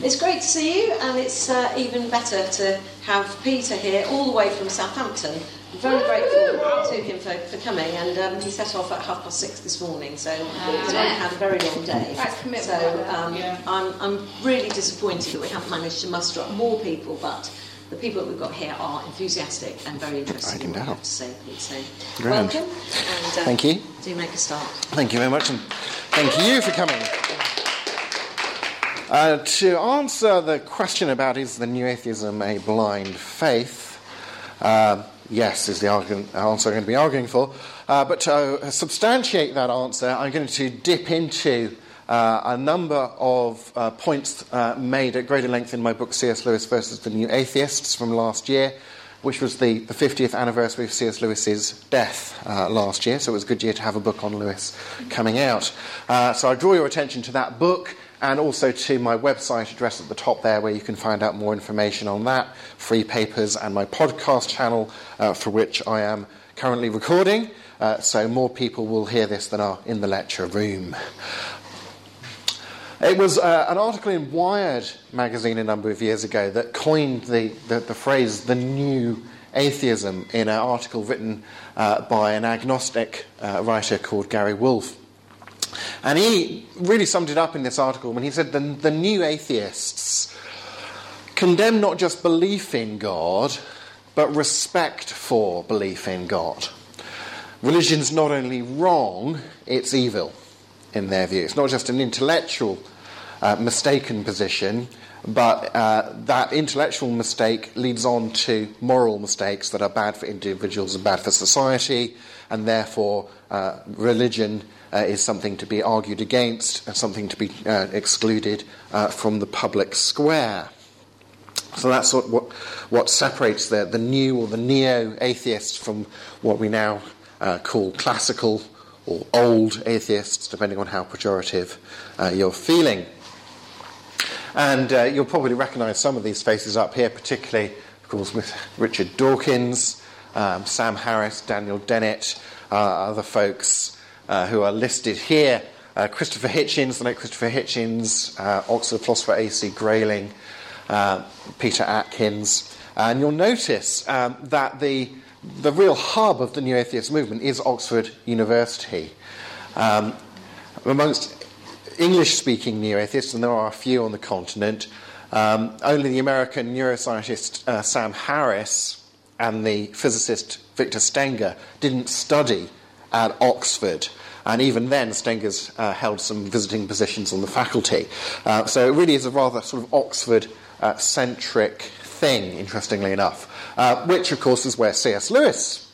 It's great to see you, and it's uh, even better to have Peter here, all the way from Southampton. I'm very grateful to him for, for coming, and um, he set off at half past six this morning, so he's already had a very long day. That's commitment. So um, I'm, I'm really disappointed that we haven't managed to muster up more people, but the people that we've got here are enthusiastic and very interested I in can what have to say, Pete. So Grand. welcome, and uh, Thank you. do make a start. Thank you very much, and thank you for coming. Uh, to answer the question about is the new atheism a blind faith, uh, yes, is the argument, answer I'm going to be arguing for. Uh, but to uh, substantiate that answer, I'm going to dip into uh, a number of points made at greater length in my book C.S. Lewis versus the New Atheists from last year, which was the, the 50th anniversary of C.S. Lewis's death uh, last year. So it was a good year to have a book on Lewis coming out. Uh, so I draw your attention to that book and also to my website address at the top there, where you can find out more information on that, free papers, and my podcast channel, uh, for which I am currently recording. Uh, so more people will hear this than are in the lecture room. It was uh, an article in Wired magazine a number of years ago that coined the, the, the phrase the new atheism in an article written uh, by an agnostic uh, writer called Gary Wolf. And he really summed it up in this article when he said the, the new atheists condemn not just belief in God, but respect for belief in God. Religion's not only wrong, it's evil in their view. It's not just an intellectual uh, mistaken position, but uh, that intellectual mistake leads on to moral mistakes that are bad for individuals and bad for society, and therefore uh, religion uh, is something to be argued against, and something to be uh, excluded uh, from the public square. So that's what, what, what separates the, the new or the neo atheists from what we now uh, call classical or old atheists, depending on how pejorative you're feeling. And uh, you'll probably recognise some of these faces up here, particularly, of course, with Richard Dawkins, um, Sam Harris, Daniel Dennett, uh, other folks uh, who are listed here. Uh, Christopher Hitchens, the late Christopher Hitchens, uh, Oxford philosopher A.C. Grayling, uh, Peter Atkins. And you'll notice um, that the, the real hub of the New Atheist movement is Oxford University. Um, amongst English speaking neo atheists, and there are a few on the continent, um, only the American neuroscientist uh, Sam Harris and the physicist Victor Stenger didn't study at Oxford. And even then, Stenger's uh, held some visiting positions on the faculty. Uh, so it really is a rather sort of Oxford uh, centric thing, interestingly enough, uh, which, of course, is where C.S. Lewis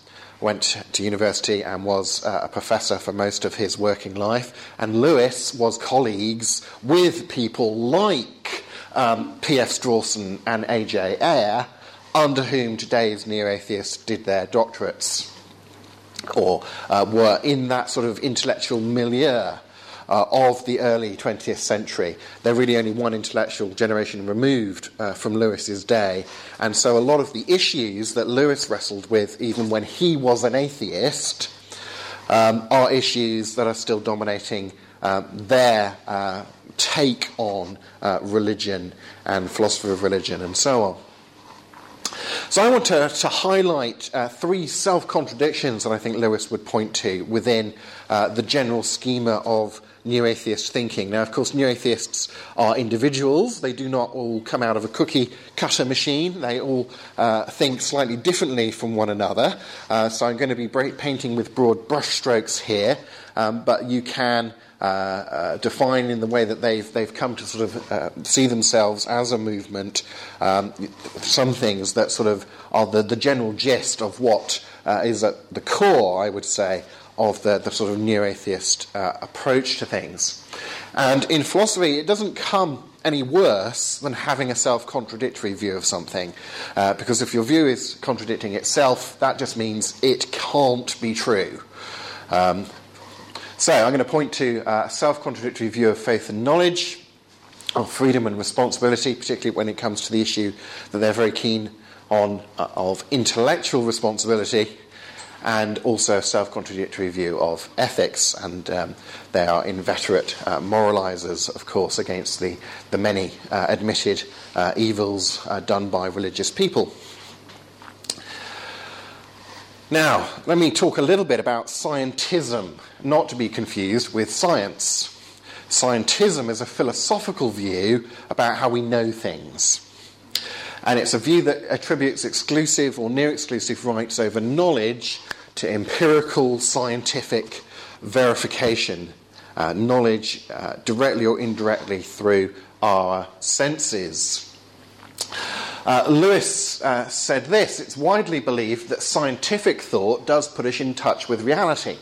went to university and was uh, a professor for most of his working life. And Lewis was colleagues with people like um, P.F. Strawson and A.J. Ayer, under whom today's neo atheists did their doctorates or uh, were in that sort of intellectual milieu. Uh, of the early 20th century. They're really only one intellectual generation removed uh, from Lewis's day. And so a lot of the issues that Lewis wrestled with, even when he was an atheist, um, are issues that are still dominating um, their uh, take on uh, religion and philosophy of religion and so on. So I want to, to highlight uh, three self contradictions that I think Lewis would point to within uh, the general schema of new atheist thinking. Now, of course, new atheists are individuals. They do not all come out of a cookie cutter machine. They all uh, think slightly differently from one another. Uh, so I'm going to be painting with broad brushstrokes here, um, but you can. Uh, uh, define in the way that they've, they've come to sort of uh, see themselves as a movement, um, some things that sort of are the, the general gist of what uh, is at the core, I would say, of the, the sort of neo atheist uh, approach to things. And in philosophy, it doesn't come any worse than having a self contradictory view of something. Uh, because if your view is contradicting itself, that just means it can't be true. Um, so I'm going to point to a self contradictory view of faith and knowledge, of freedom and responsibility, particularly when it comes to the issue that they're very keen on uh, of intellectual responsibility and also a self contradictory view of ethics. And um, they are inveterate uh, moralizers, of course, against the, the many uh, admitted uh, evils uh, done by religious people. Now, let me talk a little bit about scientism, not to be confused with science. Scientism is a philosophical view about how we know things. And it's a view that attributes exclusive or near exclusive rights over knowledge to empirical scientific verification, uh, knowledge uh, directly or indirectly through our senses. Uh, Lewis uh, said this it's widely believed that scientific thought does put us in touch with reality,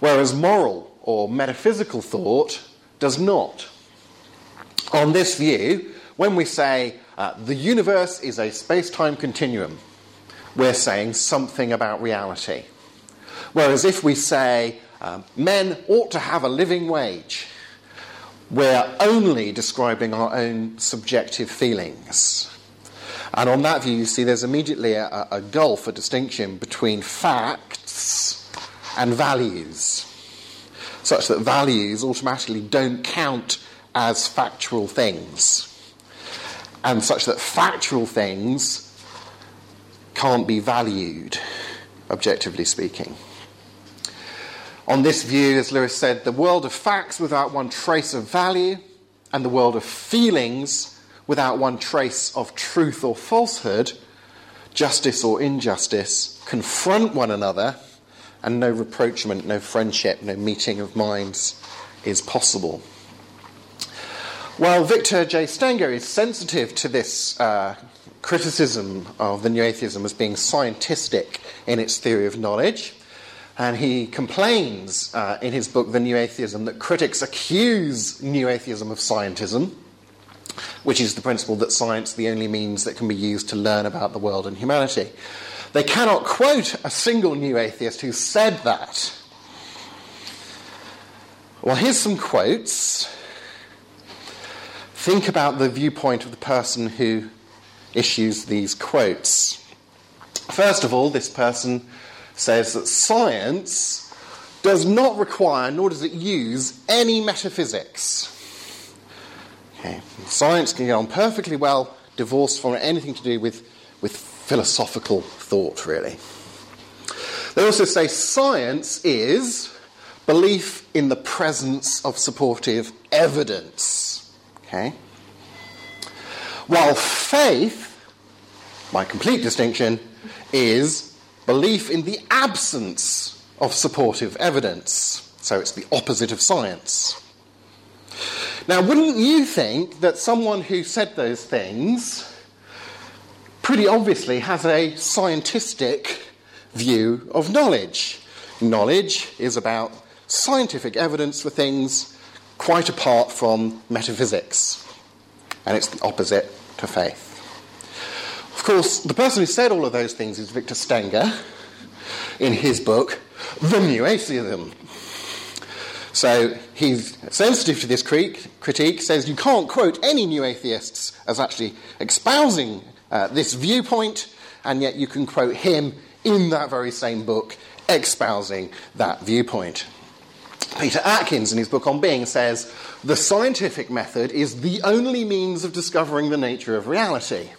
whereas moral or metaphysical thought does not. On this view, when we say uh, the universe is a space time continuum, we're saying something about reality. Whereas if we say um, men ought to have a living wage, we're only describing our own subjective feelings. And on that view, you see there's immediately a, a gulf, a distinction between facts and values, such that values automatically don't count as factual things, and such that factual things can't be valued, objectively speaking. On this view, as Lewis said, the world of facts without one trace of value, and the world of feelings without one trace of truth or falsehood, justice or injustice, confront one another, and no reproachment, no friendship, no meeting of minds is possible. While Victor J. Stenger is sensitive to this uh, criticism of the New Atheism as being scientistic in its theory of knowledge. And he complains uh, in his book, The New Atheism, that critics accuse New Atheism of scientism, which is the principle that science is the only means that can be used to learn about the world and humanity. They cannot quote a single New Atheist who said that. Well, here's some quotes. Think about the viewpoint of the person who issues these quotes. First of all, this person says that science does not require, nor does it use, any metaphysics. Okay. Science can get on perfectly well divorced from anything to do with, with philosophical thought, really. They also say science is belief in the presence of supportive evidence. Okay? While faith, by complete distinction, is belief in the absence of supportive evidence. So it's the opposite of science. Now, wouldn't you think that someone who said those things pretty obviously has a scientific view of knowledge? Knowledge is about scientific evidence for things quite apart from metaphysics and it's the opposite to faith. Of course, the person who said all of those things is Victor Stenger in his book, The New Atheism. So he's sensitive to this critique, says you can't quote any new atheists as actually espousing uh, this viewpoint, and yet you can quote him in that very same book espousing that viewpoint. Peter Atkins, in his book on being, says the scientific method is the only means of discovering the nature of reality,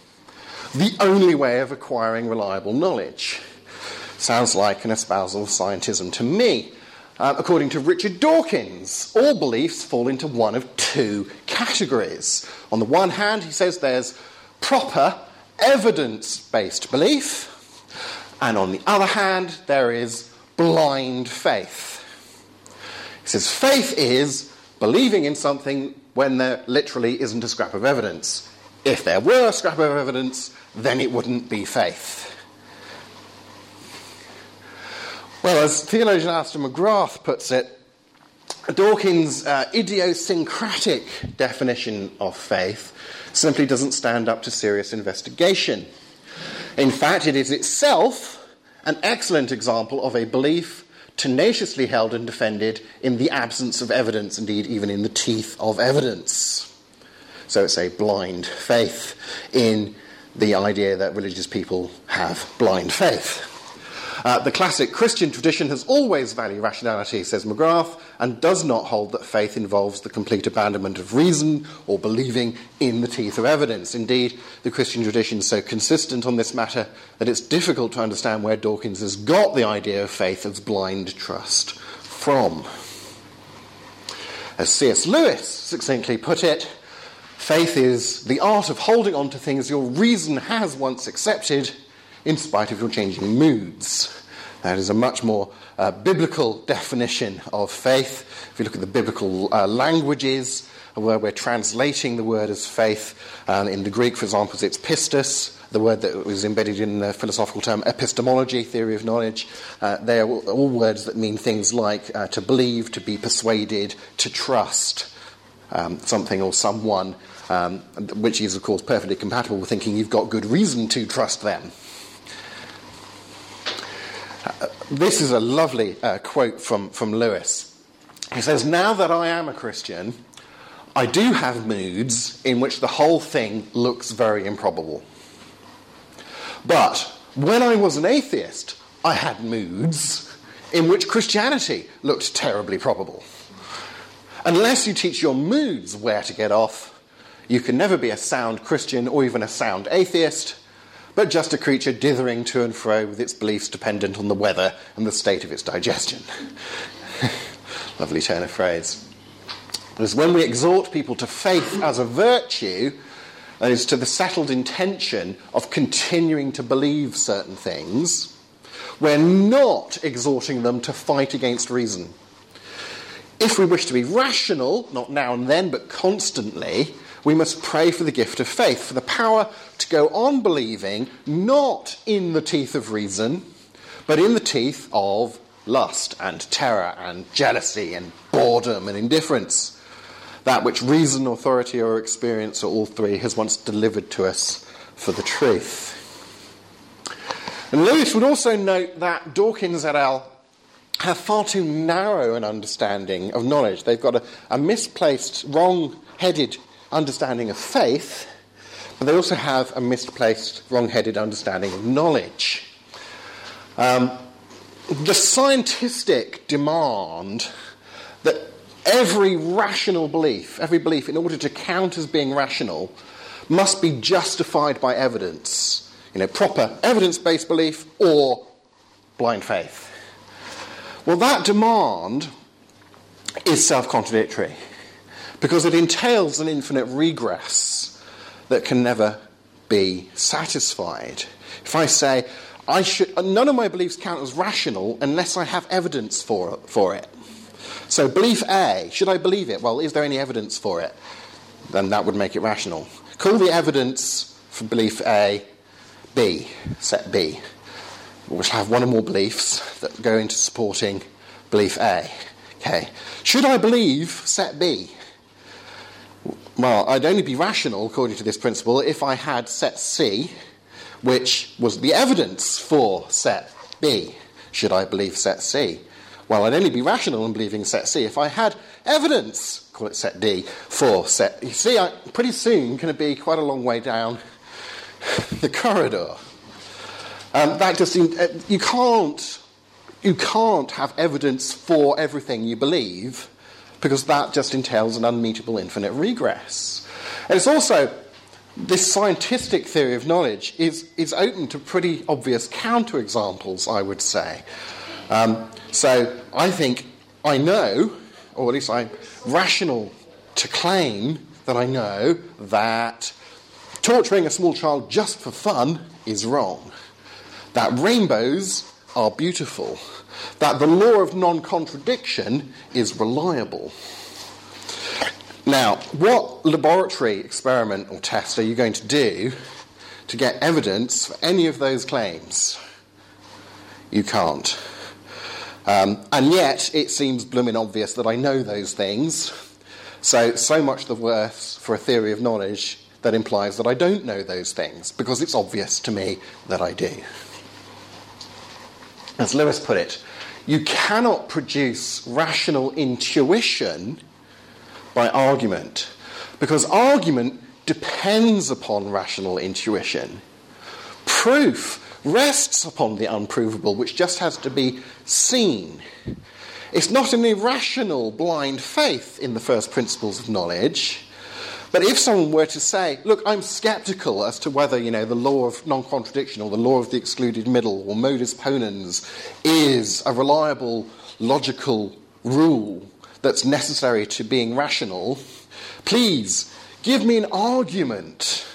the only way of acquiring reliable knowledge. Sounds like an espousal of scientism to me. Uh, according to Richard Dawkins, all beliefs fall into one of two categories. On the one hand, he says there's proper evidence based belief, and on the other hand, there is blind faith. He says faith is believing in something when there literally isn't a scrap of evidence. If there were a scrap of evidence, then it wouldn't be faith. Well, as theologian Alister McGrath puts it, Dawkins' uh, idiosyncratic definition of faith simply doesn't stand up to serious investigation. In fact, it is itself an excellent example of a belief tenaciously held and defended in the absence of evidence, indeed, even in the teeth of evidence. So it's a blind faith in the idea that religious people have blind faith. Uh, the classic Christian tradition has always valued rationality, says McGrath, and does not hold that faith involves the complete abandonment of reason or believing in the teeth of evidence. Indeed, the Christian tradition is so consistent on this matter that it's difficult to understand where Dawkins has got the idea of faith as blind trust from. As C.S. Lewis succinctly put it, faith is the art of holding on to things your reason has once accepted in spite of your changing moods. That is a much more uh, biblical definition of faith. If you look at the biblical uh, languages, where we're translating the word as faith, um, in the Greek, for example, it's pistis, the word that was embedded in the philosophical term epistemology, theory of knowledge. Uh, they are all words that mean things like uh, to believe, to be persuaded, to trust um, something or someone, um, which is, of course, perfectly compatible with thinking you've got good reason to trust them. Uh, this is a lovely uh, quote from, from Lewis. He says, Now that I am a Christian, I do have moods in which the whole thing looks very improbable. But when I was an atheist, I had moods in which Christianity looked terribly probable. Unless you teach your moods where to get off, you can never be a sound Christian or even a sound atheist, but just a creature dithering to and fro with its beliefs dependent on the weather and the state of its digestion. Lovely turn of phrase. Because when we exhort people to faith as a virtue, that is, to the settled intention of continuing to believe certain things, we're not exhorting them to fight against reason. If we wish to be rational, not now and then, but constantly, we must pray for the gift of faith, for the power to go on believing, not in the teeth of reason, but in the teeth of lust and terror and jealousy and boredom and indifference that which reason, authority, or experience, or all three, has once delivered to us for the truth. And Lewis would also note that Dawkins et al. have far too narrow an understanding of knowledge. They've got a, a misplaced, wrong headed understanding of faith, but they also have a misplaced, wrong headed understanding of knowledge. Um, the scientific demand that every rational belief, every belief, in order to count as being rational, must be justified by evidence. You know, proper evidence based belief or blind faith. Well, that demand is self contradictory because it entails an infinite regress that can never be satisfied. If I say, I should, none of my beliefs count as rational unless I have evidence for, for it. So, belief A, should I believe it? Well, is there any evidence for it? Then that would make it rational. Call the evidence for belief A B, set B. We'll have one or more beliefs that go into supporting belief A. Okay. Should I believe set B? Well, I'd only be rational, according to this principle, if I had set C, which was the evidence for set B. Should I believe set C? Well, I'd only be rational in believing set C if I had evidence, call it set D, for set. You see, I'm pretty soon going to be quite a long way down the corridor. Um, that just uh, you can't you can't have evidence for everything you believe because that just entails an unmeetable infinite regress. And it's also this scientific theory of knowledge is, is open to pretty obvious counterexamples, I would say. Um, so I think I know, or at least I'm rational to claim that I know that torturing a small child just for fun is wrong. That rainbows are beautiful. That the law of non contradiction is reliable. Now, what laboratory experiment or test are you going to do to get evidence for any of those claims? You can't. Um, and yet, it seems blooming obvious that I know those things. So, so much the worse for a theory of knowledge that implies that I don't know those things, because it's obvious to me that I do. As Lewis put it, you cannot produce rational intuition by argument, because argument depends upon rational intuition. Proof rests upon the unprovable, which just has to be seen. It's not an irrational blind faith in the first principles of knowledge. But if someone were to say, look, I'm skeptical as to whether, you know, the law of non-contradiction or the law of the excluded middle or modus ponens is a reliable, logical rule that's necessary to being rational, please give me an argument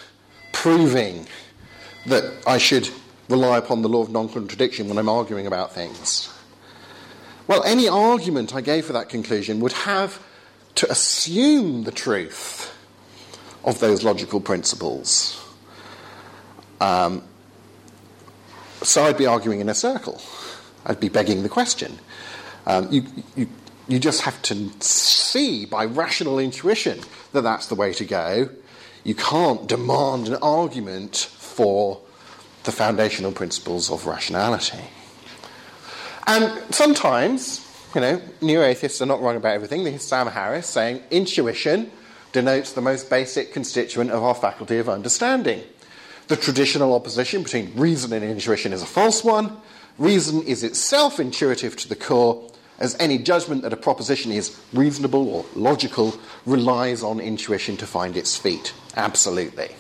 proving that I should rely upon the law of non contradiction when I'm arguing about things. Well, any argument I gave for that conclusion would have to assume the truth of those logical principles. Um, so I'd be arguing in a circle. I'd be begging the question. Um, you, you, you just have to see by rational intuition that that's the way to go. You can't demand an argument for the foundational principles of rationality. And sometimes, you know, new atheists are not wrong about everything. There's Sam Harris saying intuition denotes the most basic constituent of our faculty of understanding. The traditional opposition between reason and intuition is a false one. Reason is itself intuitive to the core, as any judgment that a proposition is reasonable or logical relies on intuition to find its feet. Absolutely.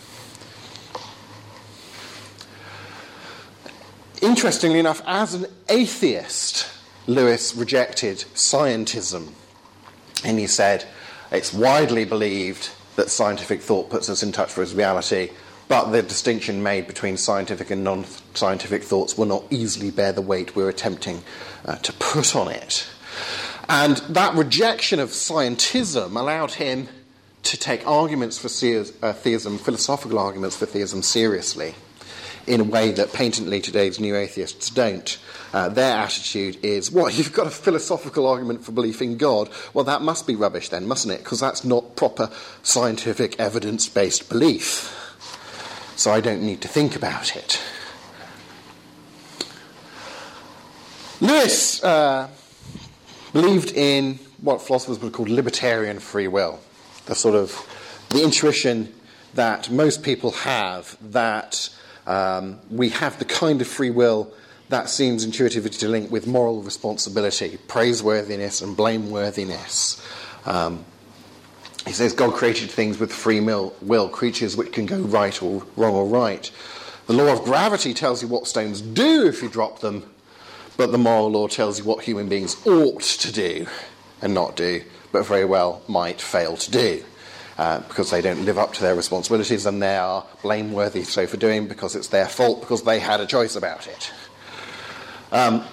Interestingly enough, as an atheist, Lewis rejected scientism. And he said, it's widely believed that scientific thought puts us in touch with reality, but the distinction made between scientific and non scientific thoughts will not easily bear the weight we're attempting uh, to put on it. And that rejection of scientism allowed him to take arguments for uh, theism, philosophical arguments for theism, seriously in a way that patently today's new atheists don't. Uh, their attitude is, what, you've got a philosophical argument for belief in God? Well, that must be rubbish then, mustn't it? Because that's not proper scientific evidence based belief. So I don't need to think about it. Lewis uh, believed in what philosophers would call libertarian free will, the sort of the intuition that most people have that um, we have the kind of free will that seems intuitively to link with moral responsibility, praiseworthiness, and blameworthiness. Um, he says God created things with free will, will, creatures which can go right or wrong or right. The law of gravity tells you what stones do if you drop them, but the moral law tells you what human beings ought to do and not do, but very well might fail to do. Uh, because they don't live up to their responsibilities and they are blameworthy so for doing because it's their fault because they had a choice about it. Um,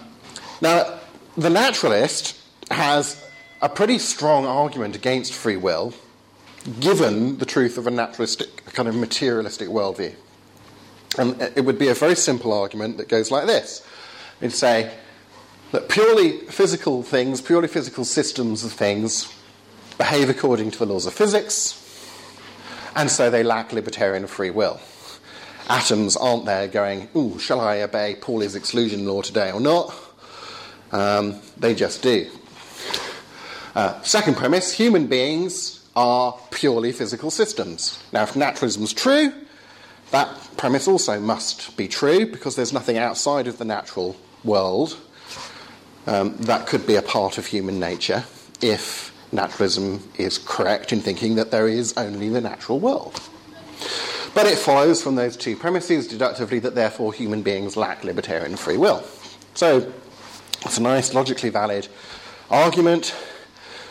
now, the naturalist has a pretty strong argument against free will given the truth of a naturalistic, kind of materialistic worldview. And it would be a very simple argument that goes like this. It'd say that purely physical things, purely physical systems of things, behave according to the laws of physics, and so they lack libertarian free will. Atoms aren't there going, ooh, shall I obey Pauli's exclusion law today or not? Um, they just do. Uh, second premise human beings are purely physical systems. Now, if naturalism is true, that premise also must be true because there's nothing outside of the natural world um, that could be a part of human nature if naturalism is correct in thinking that there is only the natural world. But it follows from those two premises deductively that therefore human beings lack libertarian free will. So it's a nice, logically valid argument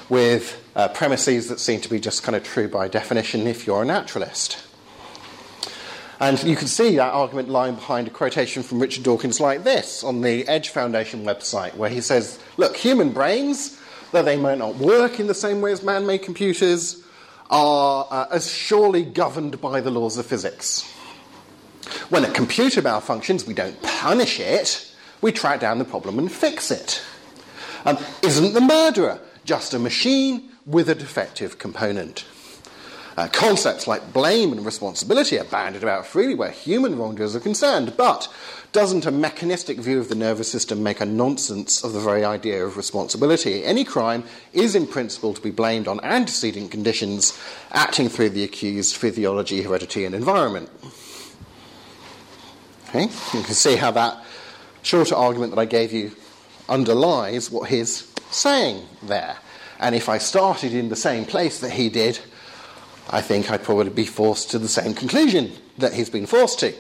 with uh, premises that seem to be just kind of true by definition if you're a naturalist. And you can see that argument lying behind a quotation from Richard Dawkins like this on the Edge Foundation website, where he says, Look, human brains though they might not work in the same way as man made computers, are uh, as surely governed by the laws of physics. When a computer malfunctions, we don't punish it, we track down the problem and fix it. Um, isn't the murderer just a machine with a defective component? Uh, concepts like blame and responsibility are bandied about freely where human wrongdoers are concerned, but doesn't a mechanistic view of the nervous system make a nonsense of the very idea of responsibility? Any crime is in principle to be blamed on antecedent conditions acting through the accused physiology, heredity, and environment. Okay? You can see how that shorter argument that I gave you underlies what he's saying there. And if I started in the same place that he did, I think I'd probably be forced to the same conclusion that he's been forced to.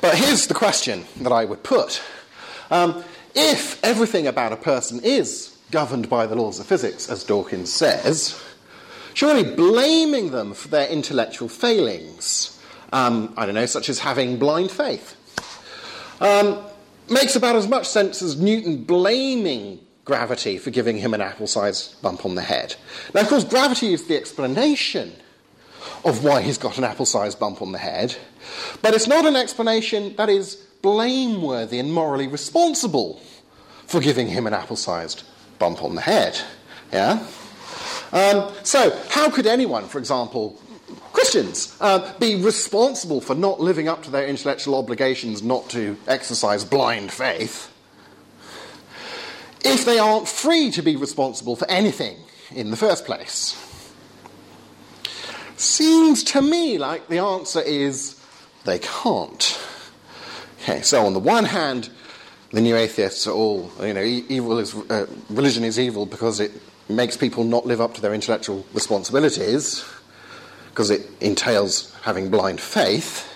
But here's the question that I would put um, If everything about a person is governed by the laws of physics, as Dawkins says, surely blaming them for their intellectual failings, um, I don't know, such as having blind faith, um, makes about as much sense as Newton blaming gravity for giving him an apple sized bump on the head. Now, of course, gravity is the explanation of why he's got an apple sized bump on the head, but it's not an explanation that is blameworthy and morally responsible for giving him an apple sized bump on the head. Yeah? Um, so, how could anyone, for example, Christians, uh, be responsible for not living up to their intellectual obligations not to exercise blind faith if they aren't free to be responsible for anything in the first place? Seems to me like the answer is they can't. Okay, so on the one hand, the new atheists are all, you know, evil is, uh, religion is evil because it makes people not live up to their intellectual responsibilities, because it entails having blind faith.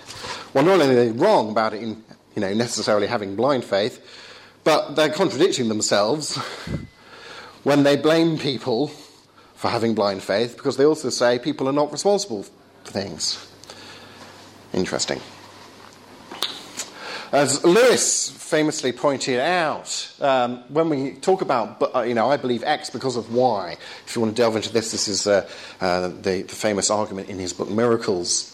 Well, not only are they wrong about it in, you know, necessarily having blind faith, but they're contradicting themselves when they blame people for having blind faith because they also say people are not responsible for things. Interesting. As Lewis famously pointed out, um, when we talk about, uh, you know, I believe X because of Y, if you want to delve into this, this is uh, uh, the, the, famous argument in his book Miracles.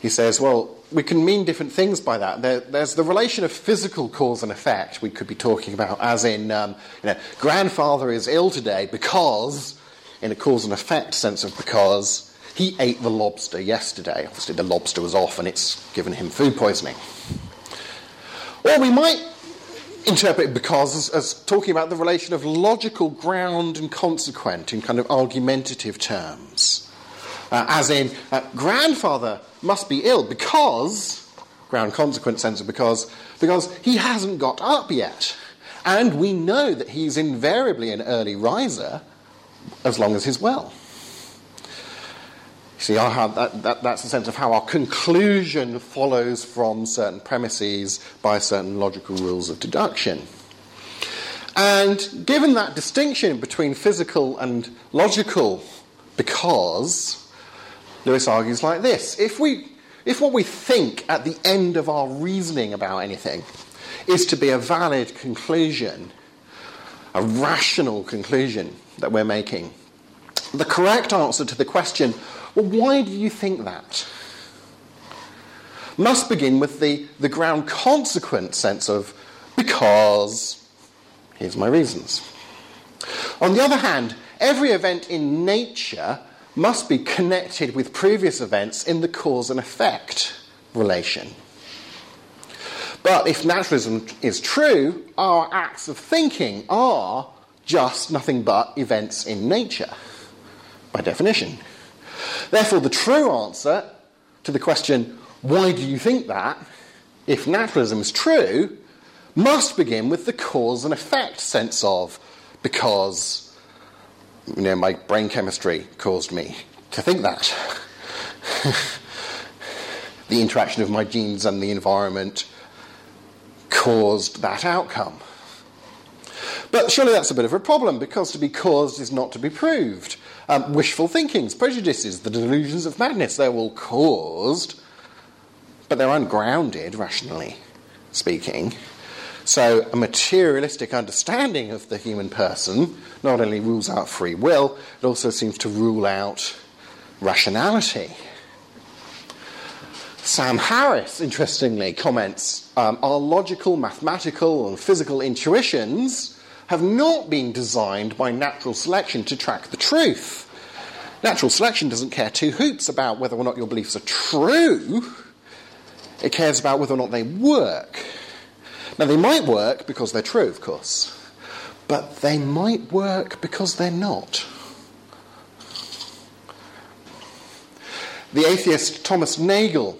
He says, well, we can mean different things by that. There, there's the relation of physical cause and effect we could be talking about, as in, um, you know, grandfather is ill today because in a cause and effect sense of because he ate the lobster yesterday. Obviously, the lobster was off and it's given him food poisoning. Or we might interpret because as, as, talking about the relation of logical ground and consequent in kind of argumentative terms. Uh, as in, uh, grandfather must be ill because, ground consequent sense of because, because he hasn't got up yet. And we know that he's invariably an early riser as long as he's well. See, that, that, that's the sense of how our conclusion follows from certain premises by certain logical rules of deduction. And given that distinction between physical and logical, because Lewis argues like this if, we, if what we think at the end of our reasoning about anything is to be a valid conclusion, a rational conclusion, that we're making. The correct answer to the question, well, why do you think that? Must begin with the, the ground consequent sense of because here's my reasons. On the other hand, every event in nature must be connected with previous events in the cause and effect relation. But if naturalism is true, our acts of thinking are just nothing but events in nature, by definition. Therefore, the true answer to the question, why do you think that, if naturalism is true, must begin with the cause and effect sense of, because you know, my brain chemistry caused me to think that. the interaction of my genes and the environment caused that outcome. But surely that's a bit of a problem because to be caused is not to be proved. Um, wishful thinkings, prejudices, the delusions of madness, they're all caused, but they're ungrounded, rationally speaking. So, a materialistic understanding of the human person not only rules out free will, it also seems to rule out rationality. Sam Harris, interestingly, comments um, Our logical, mathematical, and physical intuitions have not been designed by natural selection to track the truth. Natural selection doesn't care two hoots about whether or not your beliefs are true, it cares about whether or not they work. Now, they might work because they're true, of course, but they might work because they're not. The atheist Thomas Nagel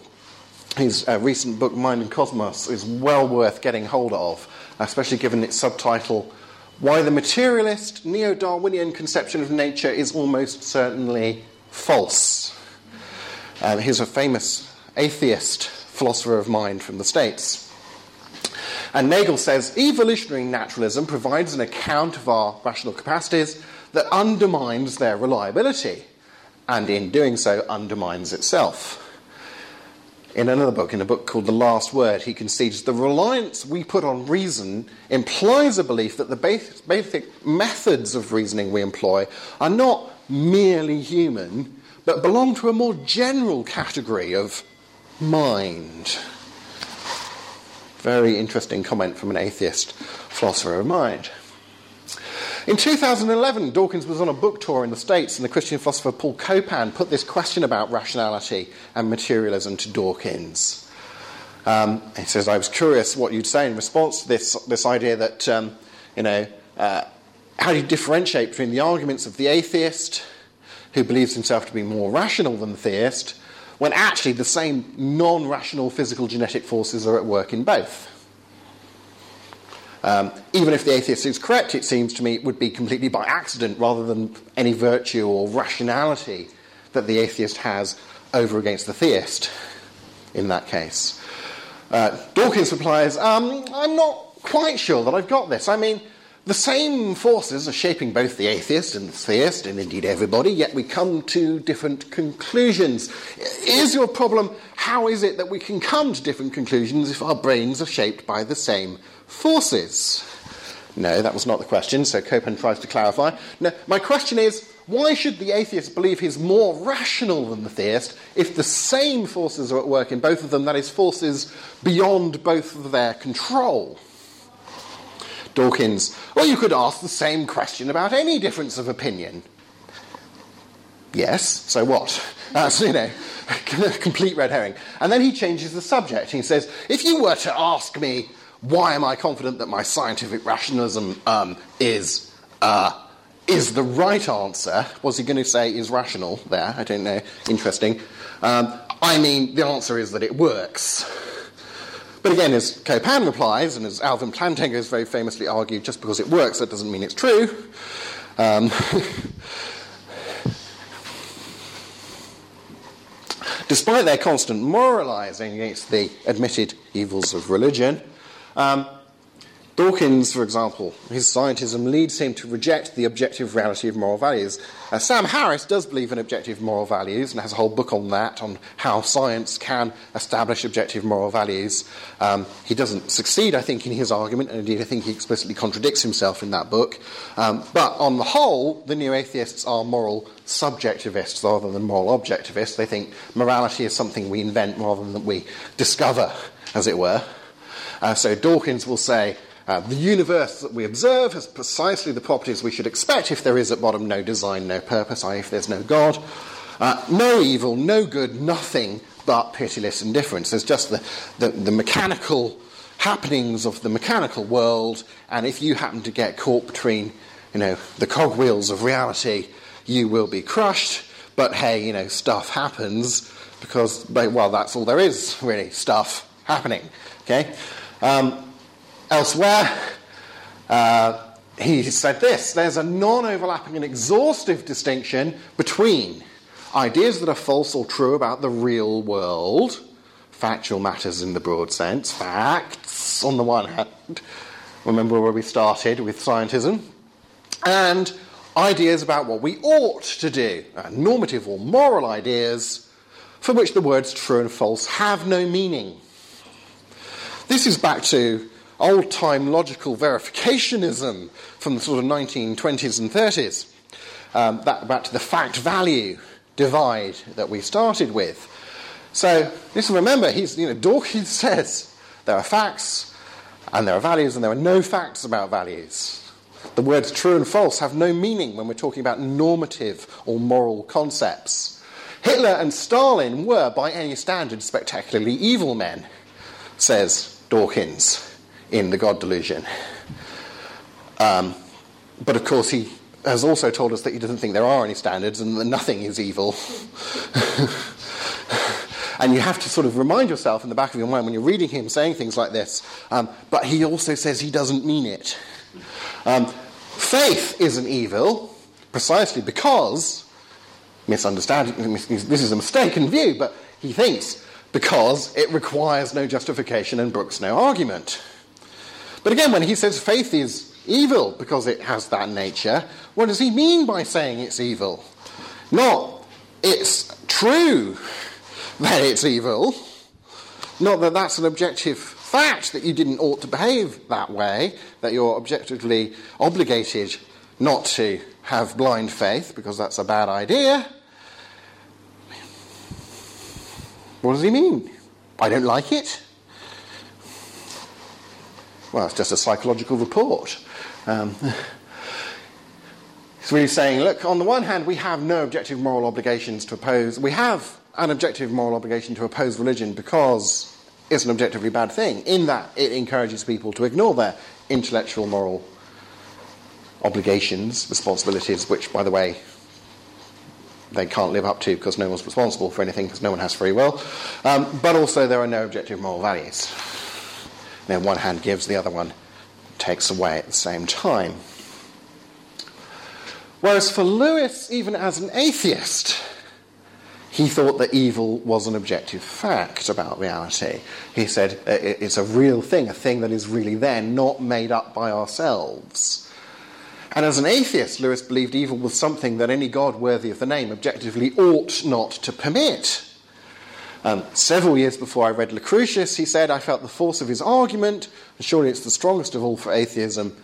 his uh, recent book, Mind and Cosmos, is well worth getting hold of, especially given its subtitle, Why the Materialist Neo Darwinian Conception of Nature is Almost Certainly False. Um, he's a famous atheist philosopher of mind from the States. And Nagel says evolutionary naturalism provides an account of our rational capacities that undermines their reliability, and in doing so, undermines itself. In another book, in a book called The Last Word, he concedes the reliance we put on reason implies a belief that the basic methods of reasoning we employ are not merely human, but belong to a more general category of mind. Very interesting comment from an atheist philosopher of mind. In 2011, Dawkins was on a book tour in the States, and the Christian philosopher Paul Copan put this question about rationality and materialism to Dawkins. Um, he says, I was curious what you'd say in response to this, this idea that, um, you know, uh, how do you differentiate between the arguments of the atheist, who believes himself to be more rational than the theist, when actually the same non rational physical genetic forces are at work in both? Um, even if the atheist is correct, it seems to me it would be completely by accident rather than any virtue or rationality that the atheist has over against the theist in that case. Uh, Dawkins replies, um, I'm not quite sure that I've got this. I mean, the same forces are shaping both the atheist and the theist, and indeed everybody, yet we come to different conclusions. Is your problem, how is it that we can come to different conclusions if our brains are shaped by the same forces? No, that was not the question, so Copan tries to clarify. No, my question is why should the atheist believe he's more rational than the theist if the same forces are at work in both of them, that is, forces beyond both of their control? Dawkins, well, you could ask the same question about any difference of opinion. Yes, so what? That's, you know, complete red herring. And then he changes the subject. He says, if you were to ask me why am I confident that my scientific rationalism um, is, uh, is the right answer? Was he going to say is rational there? I don't know. Interesting. Um, I mean, the answer is that it works. But again, as Copan replies, and as Alvin Plantinga has very famously argued, just because it works, that doesn't mean it's true. Um, despite their constant moralizing against the admitted evils of religion, um, Dawkins, for example, his scientism leads him to reject the objective reality of moral values. Uh, Sam Harris does believe in objective moral values and has a whole book on that, on how science can establish objective moral values. Um, he doesn't succeed, I think, in his argument, and indeed I think he explicitly contradicts himself in that book. Um, but on the whole, the new atheists are moral subjectivists rather than moral objectivists. They think morality is something we invent rather than that we discover, as it were. Uh, so Dawkins will say, uh, the universe that we observe has precisely the properties we should expect if there is at bottom no design, no purpose, i.e., if there's no God. Uh, no evil, no good, nothing but pitiless indifference. There's just the, the, the mechanical happenings of the mechanical world, and if you happen to get caught between you know, the cogwheels of reality, you will be crushed. But hey, you know, stuff happens because, well, that's all there is, really, stuff happening. Okay? Um, Elsewhere, uh, he said this there's a non overlapping and exhaustive distinction between ideas that are false or true about the real world, factual matters in the broad sense, facts on the one hand, remember where we started with scientism, and ideas about what we ought to do, uh, normative or moral ideas for which the words true and false have no meaning. This is back to old time logical verificationism from the sort of 1920s and 30s, um, that, back to the fact value divide that we started with. So, just remember, he's, you know, Dawkins says there are facts and there are values and there are no facts about values. The words true and false have no meaning when we're talking about normative or moral concepts. Hitler and Stalin were, by any standard, spectacularly evil men, says Dawkins in the God delusion. Um, but of course, he has also told us that he doesn't think there are any standards and that nothing is evil. And you have to sort of remind yourself in the back of your mind when you're reading him saying things like this, um, but he also says he doesn't mean it. Um, faith isn't evil precisely because, misunderstanding, this is a mistaken view, but he thinks because it requires no justification and brooks no argument. But again, when he says faith is evil because it has that nature, what does he mean by saying it's evil? Not it's true that it's evil, not that that's an objective fact that you didn't ought to behave that way, that you're objectively obligated not to have blind faith because that's a bad idea. What does he mean? I don't like it. Well, it's just a psychological report. Um, he's really saying, look, on the one hand, we have no objective moral obligations to oppose. We have an objective moral obligation to oppose religion because it's an objectively bad thing, in that it encourages people to ignore their intellectual moral obligations, responsibilities, which, by the way, they can't live up to because no one's responsible for anything because no one has free will. Um, but also, there are no objective moral values. Then one hand gives, the other one takes away at the same time. Whereas for Lewis, even as an atheist, he thought that evil was an objective fact about reality. He said it's a real thing, a thing that is really there, not made up by ourselves. And as an atheist, Lewis believed evil was something that any God worthy of the name objectively ought not to permit. Um, several years before I read Lucretius, he said, I felt the force of his argument, and surely it's the strongest of all for atheism.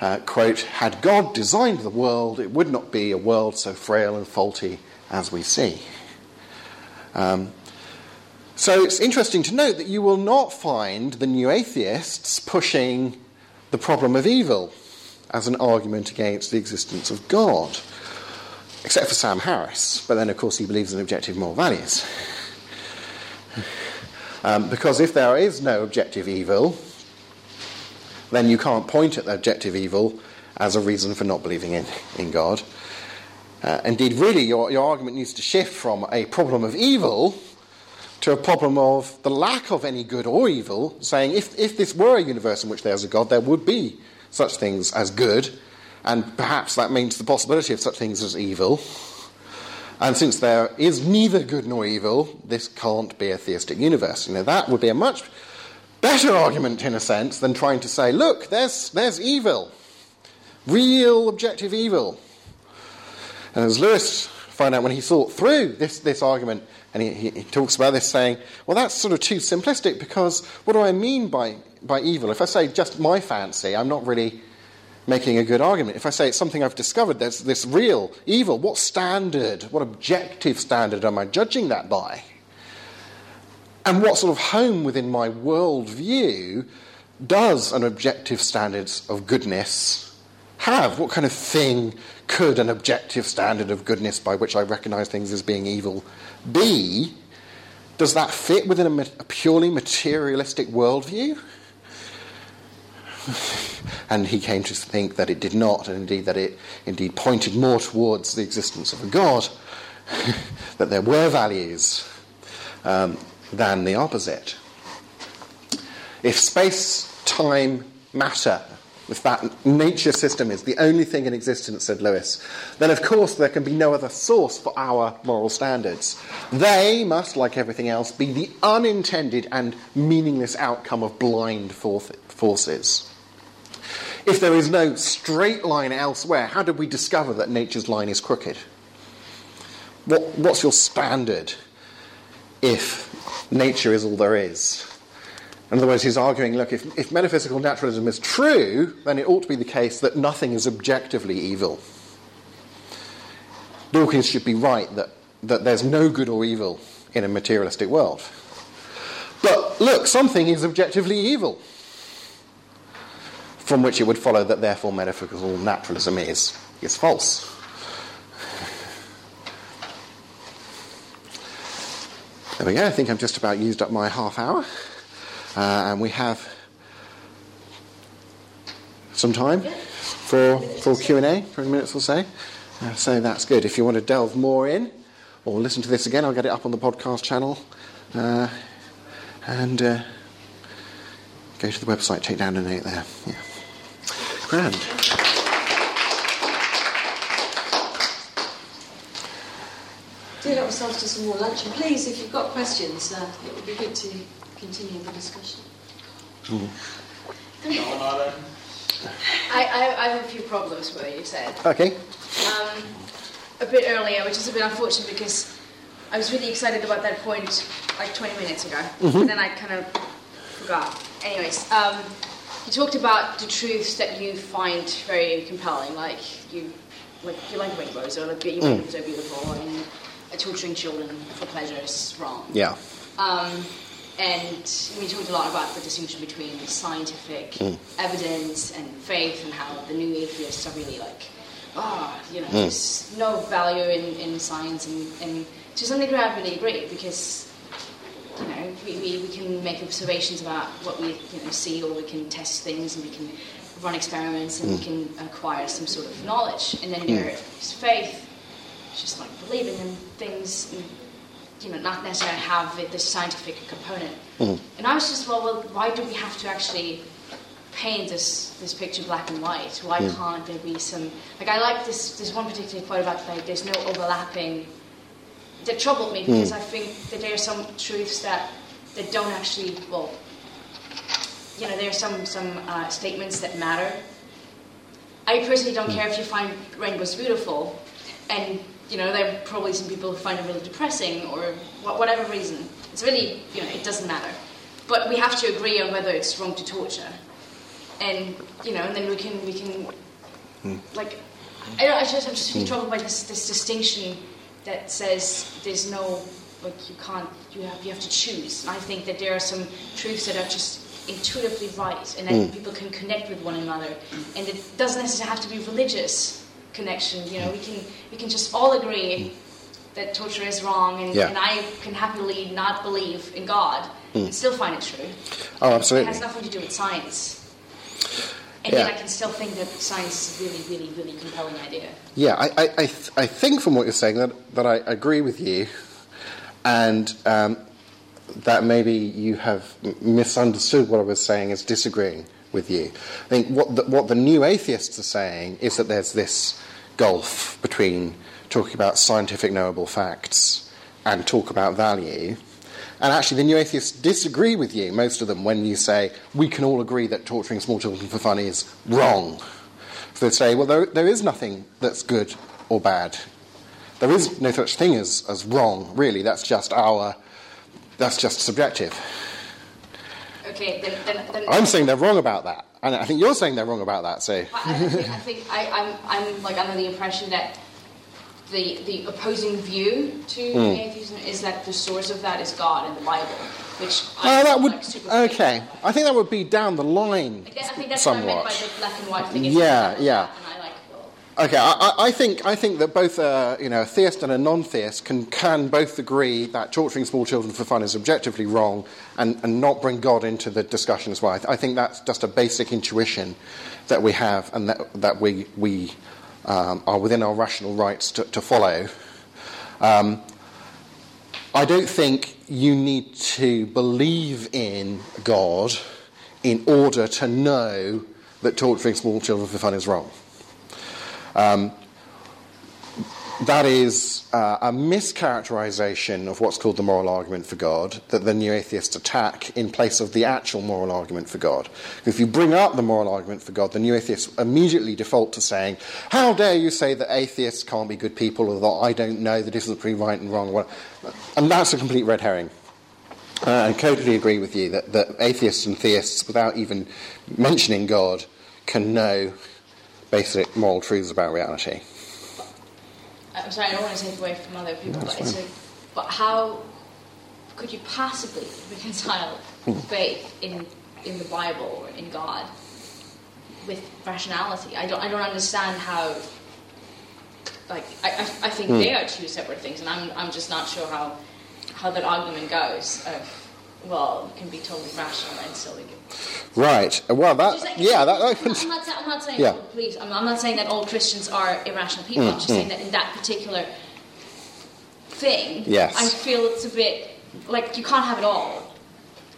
Uh, quote, had God designed the world, it would not be a world so frail and faulty as we see. Um, so it's interesting to note that you will not find the new atheists pushing the problem of evil as an argument against the existence of God, except for Sam Harris. But then, of course, he believes in objective moral values. Um, because if there is no objective evil, then you can't point at the objective evil as a reason for not believing in, in God. Uh, indeed, really, your, your argument needs to shift from a problem of evil to a problem of the lack of any good or evil, saying if, if this were a universe in which there's a God, there would be such things as good, and perhaps that means the possibility of such things as evil. And since there is neither good nor evil, this can't be a theistic universe. You know, that would be a much better argument, in a sense, than trying to say, look, there's, there's evil. Real objective evil. And as Lewis found out when he thought through this, this argument, and he, he, he, talks about this saying, well, that's sort of too simplistic because what do I mean by, by evil? If I say just my fancy, I'm not really making a good argument. If I say it's something I've discovered, there's this real evil, what standard, what objective standard am I judging that by? And what sort of home within my worldview does an objective standard of goodness have? What kind of thing could an objective standard of goodness by which I recognize things as being evil be? Does that fit within a, a purely materialistic worldview? And he came to think that it did not, and indeed that it indeed pointed more towards the existence of a God, that there were values um, than the opposite. If space, time, matter, if that nature system is the only thing in existence, said Lewis, then of course there can be no other source for our moral standards. They must, like everything else, be the unintended and meaningless outcome of blind forces. If there is no straight line elsewhere, how did we discover that nature's line is crooked? What, what's your standard if nature is all there is? In other words, he's arguing look, if, if metaphysical naturalism is true, then it ought to be the case that nothing is objectively evil. Dawkins should be right that, that there's no good or evil in a materialistic world. But look, something is objectively evil from which it would follow that therefore metaphysical naturalism is, is false. There we go, I think I've just about used up my half hour. Uh, and we have some time for, for Q&A, 20 minutes or so. Uh, so that's good. If you want to delve more in or listen to this again, I'll get it up on the podcast channel Uh, and uh, go to the website, take down a note there. Yeah. Grand. Do help ourselves to some more lunch, and please, if you've got questions, uh, it would be good to continue the discussion. I, I, I have a few problems with what you said. Okay. Um, a bit earlier, which is a bit unfortunate because I was really excited about that point like 20 minutes ago, and then I kind of forgot. Anyways, um, you talked about the truths that you find very compelling, like you, like you like rainbows, or like you rainbows are beautiful, and uh, torturing children for pleasure is wrong. Yeah. Um, and we talked a lot about the distinction between scientific evidence and faith, and how the new atheists are really like, ah, you know, there's no value in, in science, and, and to some degree, I really agree because. You know, we, we, we can make observations about what we you know, see, or we can test things, and we can run experiments, and we hmm. can acquire some sort of knowledge. And then there is faith, it's just like believing in things, and, you know, not necessarily have it, the scientific component. Hmm. And I was just, well, well, why do we have to actually paint this this picture black and white? Why hmm. can't there be some like I like this this one particular quote about like there's no overlapping. That troubled me because hmm. I think that there are some truths that that don't actually well. You know, there are some some uh, statements that matter. I personally don't hmm. care if you find rainbows beautiful, and you know there are probably some people who find it really depressing or wha- whatever reason. It's really you know it doesn't matter, but we have to agree on whether it's wrong to torture, and you know, and then we can we can hmm. like I don't I just I'm just really troubled by this this distinction that says there's no like you can't you have you have to choose. And I think that there are some truths that are just intuitively right and that hmm. people can connect with one another. And it doesn't necessarily have to be religious connection you know we can we can just all agree hmm. that torture is wrong and, Yeah. and i can happily not believe in god. And still find it true. Oh, it absolutely. has nothing to do with science and Yeah. yet i can still think that science is a really really really compelling idea Yeah, I, I, I, th- I think from what you're saying that, that I agree with you, and um, that maybe you have misunderstood what I was saying as disagreeing with you. I think what the, what the new atheists are saying is that there's this gulf between talking about scientific knowable facts and talk about value. And actually, the new atheists disagree with you, most of them, when you say we can all agree that torturing small children for fun is wrong. So they say, well, there, there is nothing that's good or bad. There is no such thing as, as wrong, really. That's just our, that's just subjective. okay then, then, then I'm saying they're wrong about that. And I think you're saying they're wrong about that, so. I, I think, I think I, I'm, I'm like under the impression that the the opposing view to Hmm. atheism is that the source of that is God and the Bible, which I that would. like Okay. I think that would be down the line I guess- I think that's what I meant by somewhat. the black and white thing. Is Yeah, yeah. I like, well, Okay, I, I- I think I think that both a you know a theist and a non-theist can can both agree that torturing small children for fun is objectively wrong and, and not bring God into the discussion as well. I, th- I think that's just a basic intuition that we have and that that we we um, are within our rational rights to, to follow. Um, I don't think you need to believe in God in order to know that torturing small children for fun is wrong. Um, that is uh, a mischaracterization of what's called the moral argument for God that the new atheists attack in place of the actual moral argument for God. If you bring up the moral argument for God, the new atheists immediately default to saying, How dare you say that atheists can't be good people or that I don't know the difference between right and wrong? And that's a complete red herring. Uh, I totally agree with you that, that atheists and theists, without even mentioning God, can know basic moral truths about reality. I'm sorry, I don't want to take away from other people, but, it's a, but how could you possibly reconcile Hmm. faith in in the Bible or in God with rationality? I don't I don't understand how. Like I, I, I think Hmm. they are two separate things, and I'm I'm just not sure how how that argument goes. Of well, can be totally rational and still be good. Right. Uh, Well, that like- yeah, that I'm, not, I'm not saying, Yeah. please, I'm, I'm not saying that all Christians are irrational people. I'm mm, just saying mm. that in that particular thing, Yes. I feel it's a bit like you can't have it all.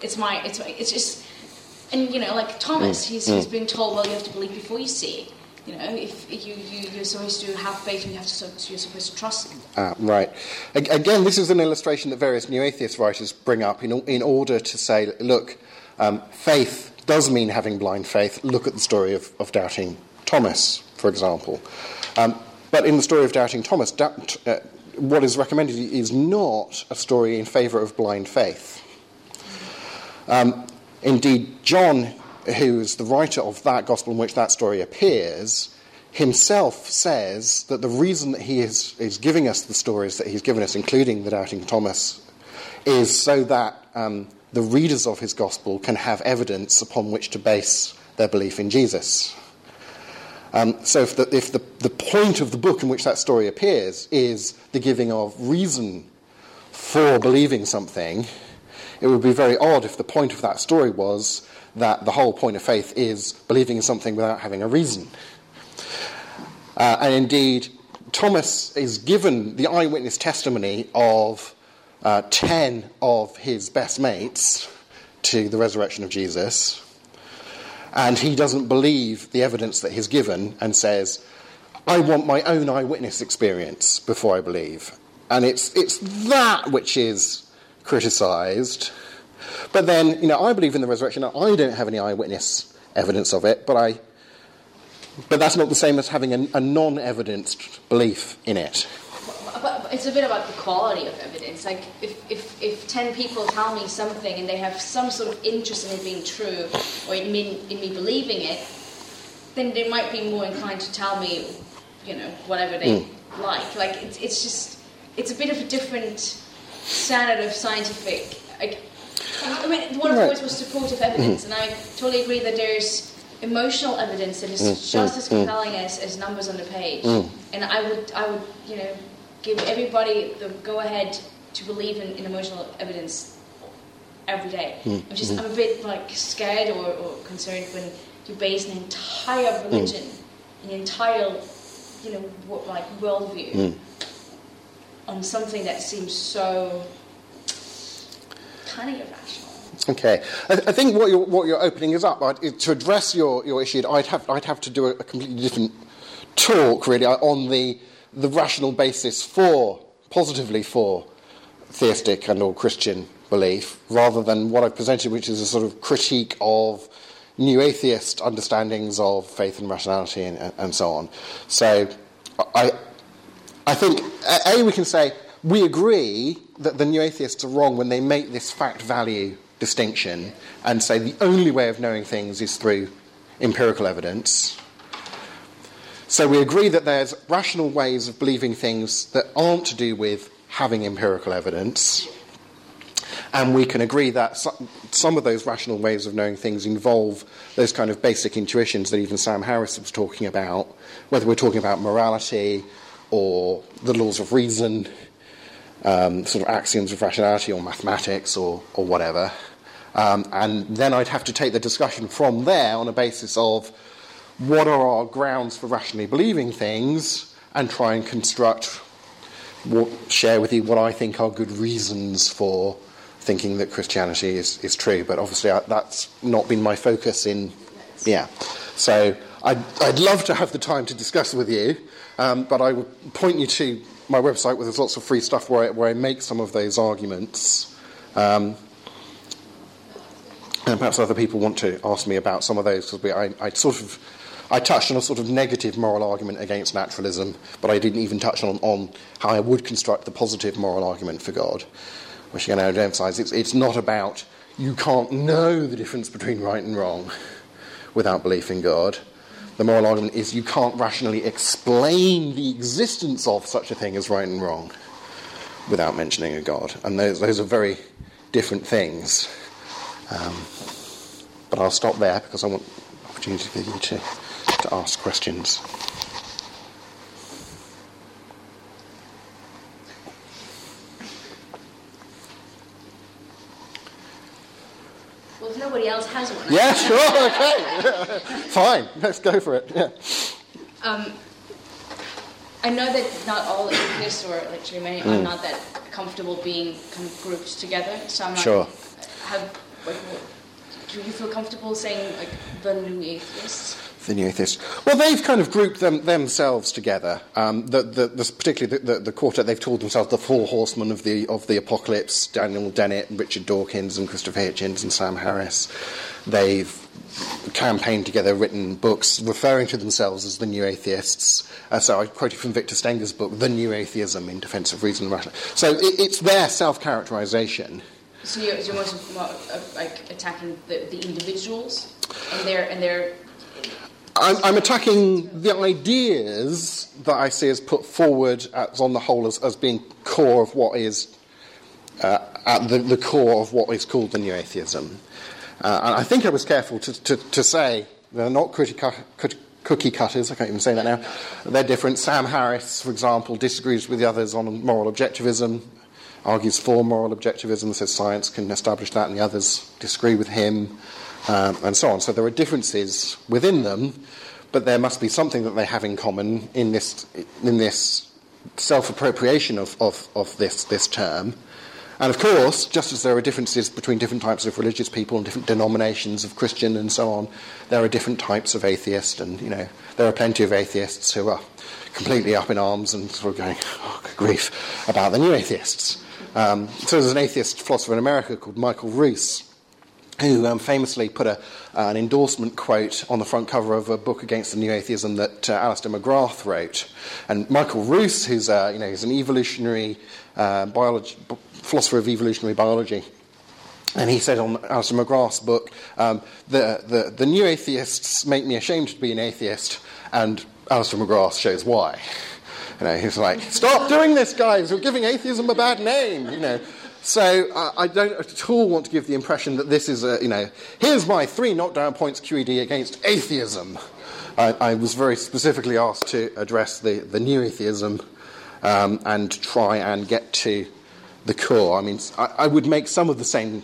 It's my, it's my, it's just, and you know, like Thomas, mm, he's, he's been told, well, you have to believe before you see. You know, if you, you you're supposed to have faith, and you have to you're supposed to trust him. Ah, right. Again, this is an illustration that various new atheist writers bring up in, in order to say, look, um, faith does mean having blind faith. Look at the story of, of doubting Thomas, for example. Um, but in the story of doubting Thomas, doubt, uh, what is recommended is not a story in favour of blind faith. Um, indeed, John, who is the writer of that gospel in which that story appears, himself says that the reason that he is, is giving us the stories that he's given us, including the doubting Thomas, is so that um, the readers of his gospel can have evidence upon which to base their belief in Jesus. Um, so, if, the, if the, the point of the book in which that story appears is the giving of reason for believing something, it would be very odd if the point of that story was that the whole point of faith is believing in something without having a reason. Uh, and indeed, Thomas is given the eyewitness testimony of uh, 10 of his best mates to the resurrection of Jesus. And he doesn't believe the evidence that he's given and says, I want my own eyewitness experience before I believe. And it's, it's that which is criticised. But then, you know, I believe in the resurrection. I don't have any eyewitness evidence of it, but I. But that's not the same as having a, a non-evidenced belief in it. But, but it's a bit about the quality of evidence. Like, if, if, if 10 people tell me something and they have some sort of interest in it being true or in me, in me believing it, then they might be more inclined to tell me, you know, whatever they hmm. like. Like, it's, it's just, it's a bit of a different standard of scientific. Like, I mean, one of the points was supportive evidence, mm-hmm. and I totally agree that there's emotional evidence that is mm, just mm, as mm. compelling as, as numbers on the page. And I would, I would, you know, give everybody the go ahead to believe in, in emotional evidence every day. I'm just, I'm a bit like scared or, or concerned when you base an entire religion, an entire, you know, like worldview on something that seems so Okay, I, I think what you're, what you're opening is up. I'd, to address your, your issue, I'd have, I'd have to do a, a completely different talk, really, on the, the rational basis for, positively for, theistic and or Christian belief, rather than what I've presented, which is a sort of critique of new atheist understandings of faith and rationality and, and so on. So, I, I think, A, we can say we agree that the new atheists are wrong when they make this fact value distinction and say the only way of knowing things is through empirical evidence. So we agree that there's rational ways of believing things that aren't to do with having empirical evidence. And we can agree that some of those rational ways of knowing things involve those kind of basic intuitions that even Sam Harris was talking about, whether we're talking about morality or the laws of reason, um, sort of axioms of rationality or mathematics or, or whatever. Um, and then I'd have to take the discussion from there on a basis of what are our grounds for rationally believing things and try and construct what, share with you what I think are good reasons for thinking that Christianity is, is true. But obviously, I, that's not been my focus in. Yeah. So I'd, I'd love to have the time to discuss with you, um, but I would point you to my website where there's lots of free stuff where I, where I make some of those arguments. Um, and perhaps other people want to ask me about some of those because I, I sort of I touched on a sort of negative moral argument against naturalism, but I didn't even touch on, on how I would construct the positive moral argument for God, which again I would emphasise it's, it's not about you can't know the difference between right and wrong without belief in God. The moral argument is you can't rationally explain the existence of such a thing as right and wrong without mentioning a God, and those, those are very different things. Um, but I'll stop there because I want opportunity for you to, to ask questions. Well, if nobody else has one, Yeah, sure, okay. Fine, let's go for it. Yeah. Um, I know that not all atheists, or actually many, are not that comfortable being kind of grouped together. So I'm Sure. Have like, do you feel comfortable saying like the new atheists? The new atheists. Well, they've kind of grouped them, themselves together. Um, the, the, the, particularly the, the, quartet, they've called themselves the Four Horsemen of the of the Apocalypse: Daniel Dennett, Richard Dawkins, and Christopher Hitchens, and Sam Harris. They've campaigned together, written books referring to themselves as the New Atheists. Uh, so I quoted from Victor Stenger's book, The New Atheism in Defense of Reason and Rationality. So it, it's their self-characterization. So you're, you're more, more uh, like attacking the, the individuals and their and their I'm, I'm, attacking the ideas that I see as put forward as, on the whole as, as being core of what is uh, at the, the, core of what is called the new atheism. Uh, and I think I was careful to, to, to say they're not cookie, cutters, I can't even say that now. They're different. Sam Harris, for example, disagrees with the others on moral objectivism, argues for moral objectivism, says science can establish that, and the others disagree with him um, and so on. So there are differences within them, but there must be something that they have in common in this, in this self appropriation of, of, of this, this term. And of course, just as there are differences between different types of religious people and different denominations of Christian and so on, there are different types of atheists, and you know there are plenty of atheists who are completely up in arms and sort of going, oh, grief, about the new atheists. Um, so there's an atheist philosopher in America called Michael Ruse, who um, famously put a, uh, an endorsement quote on the front cover of a book against the new atheism that uh, McGrath wrote. And Michael Ruse, who's, uh, you know, he's an evolutionary uh, biology, philosopher of evolutionary biology, and he said on Alister McGrath's book, um, the, the, the new atheists make me ashamed to be an atheist, and Alister McGrath shows why. You know, he's like, stop doing this, guys, you're giving atheism a bad name, you know. So uh, I don't at all want to give the impression that this is a, you know, here's my three knockdown points QED against atheism. I, I was very specifically asked to address the, the new atheism um, and try and get to the core. I mean, I, I would make some of the same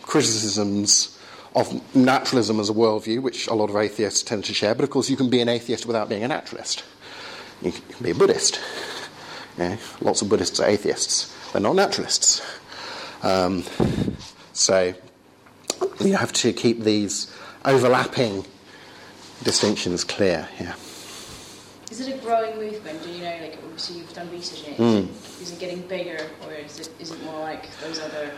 criticisms of naturalism as a worldview, which a lot of atheists tend to share, but of course you can be an atheist without being a naturalist. You can be a Buddhist. lots of Buddhists are atheists. They're not naturalists. Um, so you have to keep these overlapping distinctions clear. Yeah. Is it a growing movement? Do you know, like, obviously you've done research in it. Mm. Is it getting bigger, or is it, is it more like those other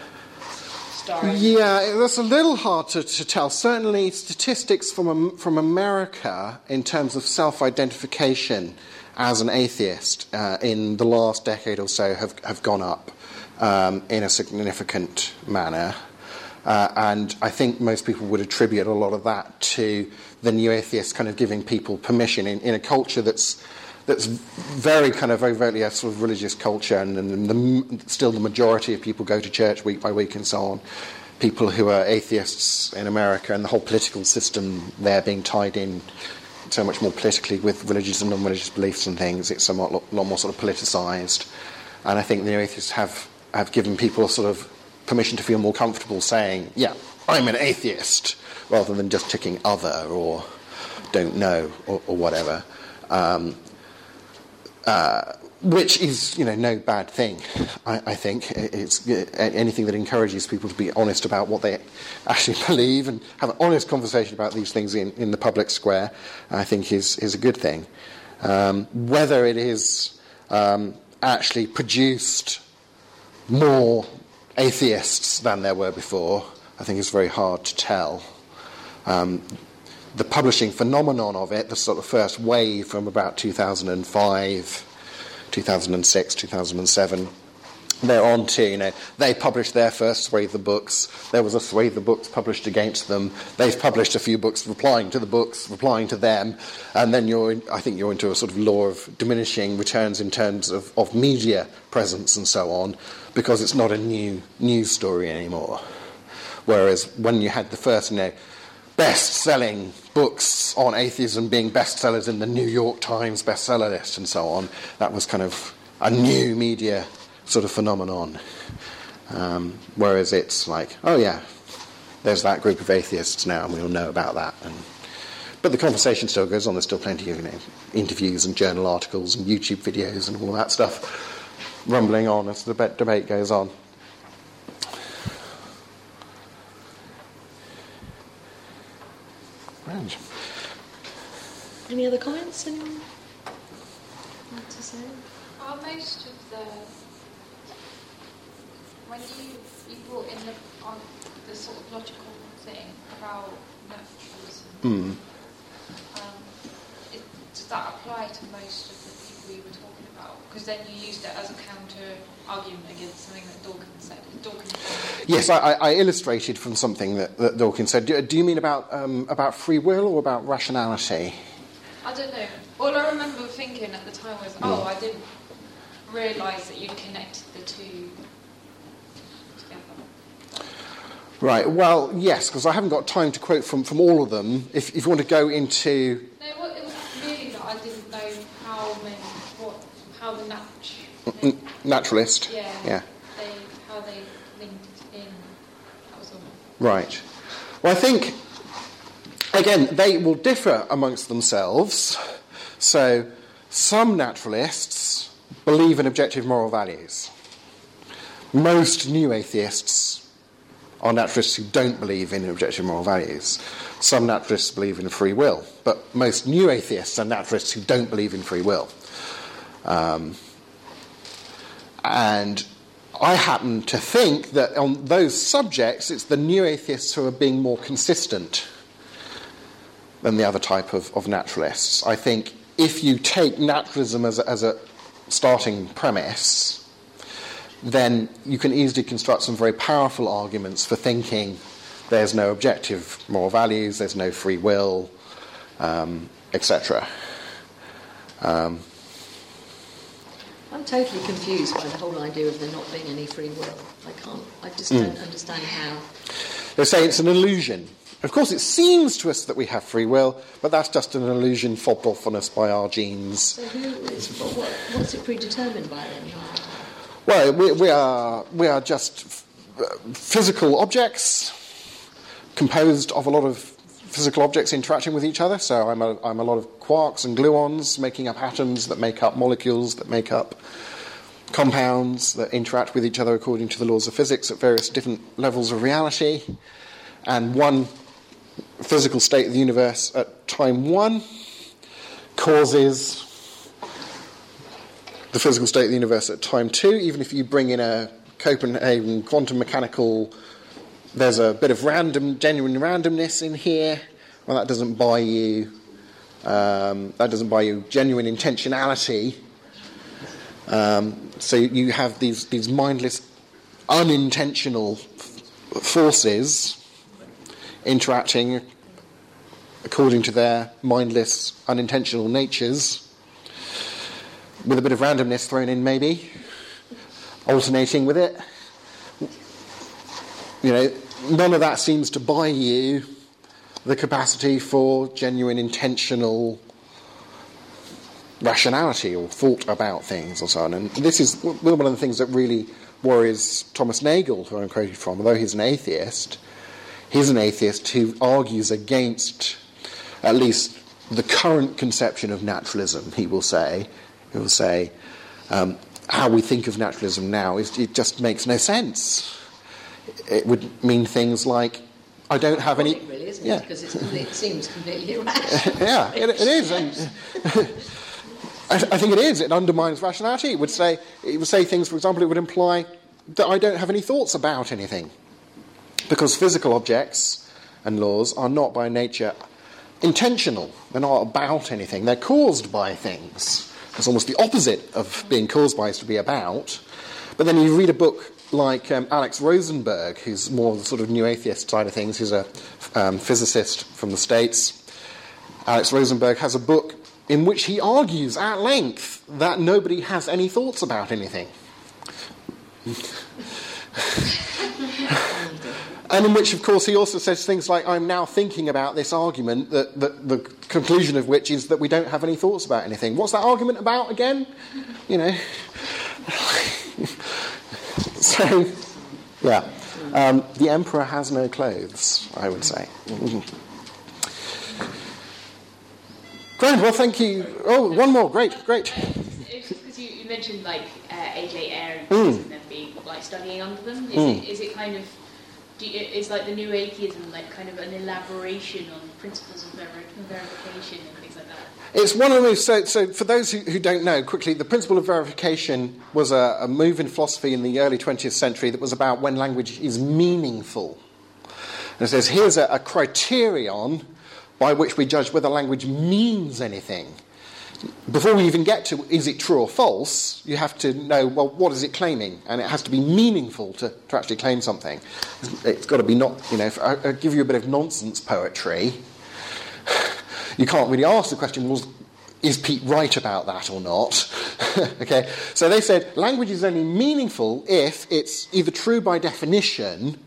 stories? Yeah, that's a little hard to, to tell. Certainly, statistics from, from America in terms of self identification as an atheist uh, in the last decade or so have, have gone up um, in a significant manner. Uh, and I think most people would attribute a lot of that to the new atheists kind of giving people permission in, in a culture that's that's very kind of overtly a sort of religious culture, and, and the, still the majority of people go to church week by week and so on. People who are atheists in America and the whole political system there being tied in so much more politically with religious and non-religious beliefs and things. It's somewhat lot, lot more sort of politicised, and I think the atheists have have given people sort of permission to feel more comfortable saying, "Yeah, I'm an atheist," rather than just ticking "other" or "don't know" or, or whatever. Um, uh, which is, you know, no bad thing. I, I, think it's anything that encourages people to be honest about what they actually believe and have an honest conversation about these things in, in the public square. I think is is a good thing. Um, whether it is um, actually produced more atheists than there were before, I think is very hard to tell. Um, the publishing phenomenon of it, the sort of first wave from about 2005 2006, 2007. They're on to, you know, they published their first swathe of books. There was a swathe of books published against them. They've published a few books replying to the books, replying to them. And then you're, in, I think you're into a sort of law of diminishing returns in terms of, of media presence and so on, because it's not a new news story anymore. Whereas when you had the first, you know, best selling books on atheism being bestsellers in the New York Times bestseller list and so on. That was kind of a new media sort of phenomenon. Um, whereas it's like, oh yeah, there's that group of atheists now, and we all know about that. And, but the conversation still goes on. There's still plenty of you know, interviews and journal articles and YouTube videos and all that stuff rumbling on as the debate goes on. Right. Any other comments? Anyone want to say? Are most of the when you you brought in the on the sort of logical thing about naturalism, Mm. um, it, does that apply to most of the people you were talking about? Because then you used it as a counter argument against something that Dawkins said. Dawkins said Yes, I, I illustrated from something that, that Dawkins said. Do, do you mean about, um, about free will or about rationality? I don't know. All I remember thinking at the time was, oh, I didn't realise that you'd connected the two together. Right, well, yes, because I haven't got time to quote from, from all of them. If, if you want to go into. No, well, it was really that I didn't know how many, how the nat- Naturalist. yeah, Yeah. they, how they linked in. That was all. Right. Well, I think, again, they will differ amongst themselves. So, some naturalists believe in objective moral values. Most new atheists are naturalists who don't believe in objective moral values. Some naturalists believe in free will, but most new atheists are naturalists who don't believe in free will. Um, and I happen to think that on those subjects, it's the new atheists who are being more consistent than the other type of, of naturalists. I think if you take naturalism as a, as a starting premise, then you can easily construct some very powerful arguments for thinking there's no objective moral values, there's no free will, um, etc. I'm totally confused by the whole idea of there not being any free will. I can't. I just don't understand how. They say it's an illusion. Of course, it seems to us that we have free will, but that's just an illusion fobbed off on us by our genes. So who is? What, what, what's it predetermined by then? Well, we, we, are, we are just f- uh, physical objects composed of a lot of physical objects interacting with each other. So I'm a, I'm a lot of quarks and gluons making up atoms that make up molecules that make up compounds that interact with each other according to the laws of physics at various different levels of reality. And one physical state of the universe at time one causes the physical state of the universe at time two, even if you bring in a Copenhagen quantum mechanical, there's a bit of random, genuine randomness in here. Well, that doesn't buy you. Um, that doesn't buy you genuine intentionality. Um, so you have these these mindless, unintentional f- forces interacting according to their mindless, unintentional natures with a bit of randomness thrown in, maybe, alternating with it. You know, none of that seems to buy you the capacity for genuine, intentional rationality or thought about things or so on. And this is one of the things that really worries Thomas Nagel, who I'm quoted from, although he's an atheist. He's an atheist who argues against at least the current conception of naturalism, he will say. He will say, um, how we think of naturalism now, is, it just makes no sense. It would mean things like, I don't have any. Really, isn't yeah. it? Because it's, it seems completely irrational. yeah, it, it is. And I, I think it is. It undermines rationality. It would say, it would say things, for example, it would imply that I don't have any thoughts about anything. Because physical objects and laws are not by nature intentional. They're not about anything. They're caused by things. It's almost the opposite of being caused by is to be about. But then you read a book like um, Alex Rosenberg, who's more the sort of new atheist side of things. He's a um, physicist from the States. Alex Rosenberg has a book in which he argues at length that nobody has any thoughts about anything. and in which, of course, he also says things like, I'm now thinking about this argument, that, that the conclusion of which is that we don't have any thoughts about anything. What's that argument about again? You know. so, yeah. Um, the emperor has no clothes, I would say. Great, well, thank you. Oh, one more. Great, great. Because you, you mentioned like uh, AJ Ayer Hmm. and then be like studying under them? Is, it, is it kind of do you, is like the new atheism like kind of an elaboration on principles of verification and things like that? It's one of those. So, so for those who, who don't know, quickly, the principle of verification was a, a move in philosophy in the early 20th century that was about when language is meaningful. And it says here's a, a criterion by which we judge whether language means anything. Before we even get to is it true or false, you have to know, well, what is it claiming? And it has to be meaningful to, to actually claim something. It's got to be not, you know, I, I'll give you a bit of nonsense poetry. You can't really ask the question, was, is Pete right about that or not? okay, so they said language is only meaningful if it's either true by definition,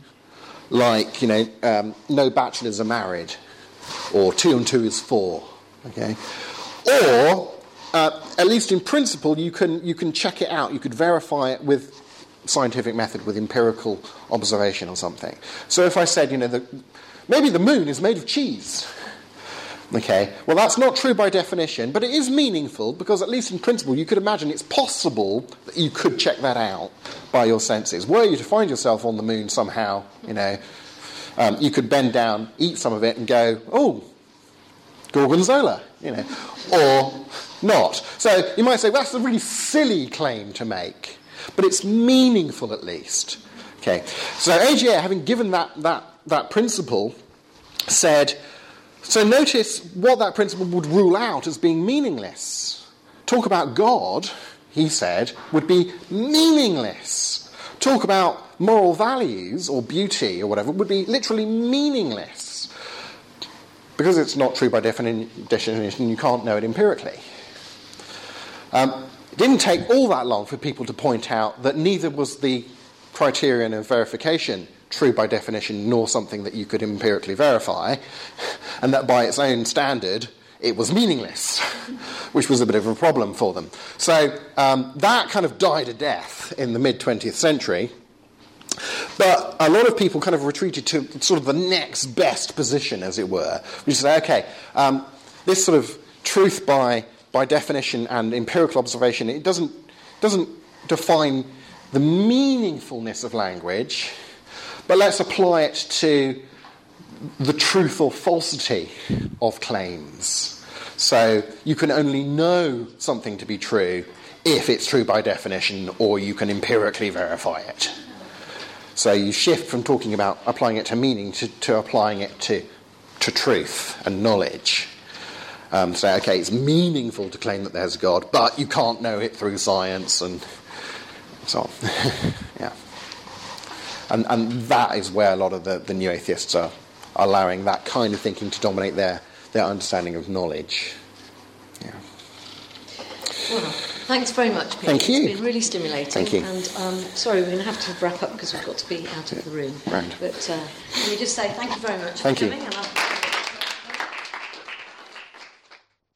like, you know, um, no bachelors are married, or two and two is four, okay? Or, uh, at least in principle, you can, you can check it out, you could verify it with scientific method, with empirical observation or something. So if I said, you know, the, maybe the moon is made of cheese, Okay, well, that's not true by definition, but it is meaningful because, at least in principle, you could imagine it's possible that you could check that out by your senses. Were you to find yourself on the moon somehow, you know, um, you could bend down, eat some of it, and go, oh, gorgonzola, you know, or not. So you might say, well, that's a really silly claim to make, but it's meaningful at least. Okay, so AGA, having given that, that, that principle, said, so notice what that principle would rule out as being meaningless. Talk about God, he said, would be meaningless. Talk about moral values or beauty or whatever would be literally meaningless. Because it's not true by defini- definition, you can't know it empirically. Um, it didn't take all that long for people to point out that neither was the criterion of verification true by definition nor something that you could empirically verify, and that by its own standard it was meaningless, which was a bit of a problem for them. So um, that kind of died a death in the mid 20th century. But a lot of people kind of retreated to sort of the next best position, as it were, which is say, okay, um, this sort of truth by, by definition and empirical observation, it doesn't, doesn't define the meaningfulness of language, but let's apply it to the truth or falsity of claims. So you can only know something to be true if it's true by definition, or you can empirically verify it. So you shift from talking about applying it to meaning to, to applying it to, to truth and knowledge. Um, say, okay, it's meaningful to claim that there's a God, but you can't know it through science and so on. yeah. And, and that is where a lot of the, the new atheists are allowing that kind of thinking to dominate their, their understanding of knowledge. Yeah. Well, thanks very much, Pete. Thank you. It's been really stimulating. Thank you. And um, sorry, we're going to have to wrap up because we've got to be out of the room. Right. But uh, let me just say thank you very much Thank for you. coming. And